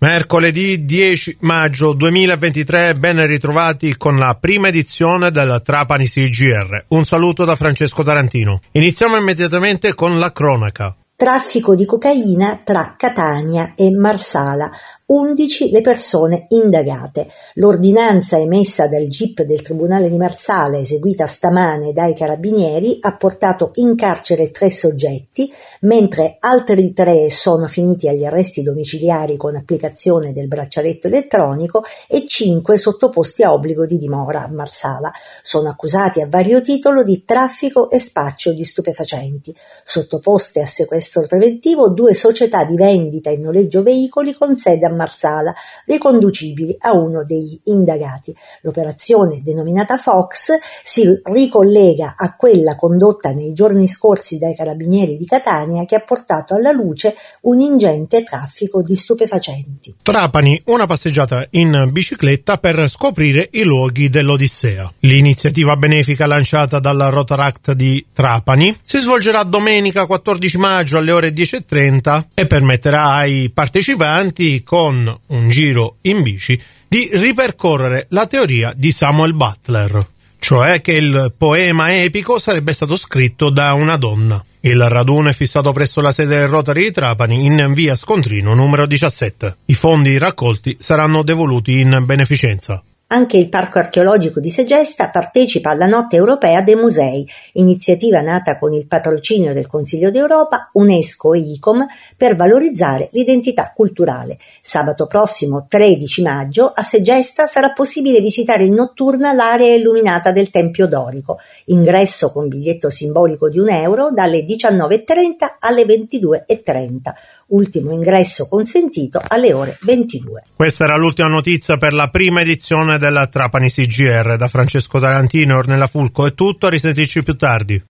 Mercoledì 10 maggio 2023, ben ritrovati con la prima edizione del Trapani CGR. Un saluto da Francesco Tarantino. Iniziamo immediatamente con la cronaca. Traffico di cocaina tra Catania e Marsala, 11 le persone indagate. L'ordinanza emessa dal GIP del Tribunale di Marsala, eseguita stamane dai carabinieri, ha portato in carcere tre soggetti, mentre altri tre sono finiti agli arresti domiciliari con applicazione del braccialetto elettronico e cinque sottoposti a obbligo di dimora a Marsala. Sono accusati a vario titolo di traffico e spaccio di stupefacenti. Sottoposte a sequestro preventivo due società di vendita e noleggio veicoli con sede a Marsala, riconducibili a uno degli indagati. L'operazione denominata Fox si ricollega a quella condotta nei giorni scorsi dai carabinieri di Catania che ha portato alla luce un ingente traffico di stupefacenti. Trapani, una passeggiata in bicicletta per scoprire i luoghi dell'Odissea. L'iniziativa benefica lanciata dal Rotaract di Trapani si svolgerà domenica 14 maggio alle ore 10.30 e permetterà ai partecipanti con con un giro in bici di ripercorrere la teoria di Samuel Butler, cioè che il poema epico sarebbe stato scritto da una donna. Il raduno è fissato presso la sede del Rotary di Trapani in via Scontrino numero 17. I fondi raccolti saranno devoluti in beneficenza. Anche il Parco archeologico di Segesta partecipa alla Notte europea dei musei, iniziativa nata con il patrocinio del Consiglio d'Europa, UNESCO e ICOM per valorizzare l'identità culturale. Sabato prossimo 13 maggio a Segesta sarà possibile visitare in notturna l'area illuminata del Tempio dorico, ingresso con biglietto simbolico di un euro dalle 19.30 alle 22.30 ultimo ingresso consentito alle ore 22. Questa era l'ultima notizia per la prima edizione della Trapani CGR. Da Francesco Tarantino e Ornella Fulco è tutto, risentirci più tardi.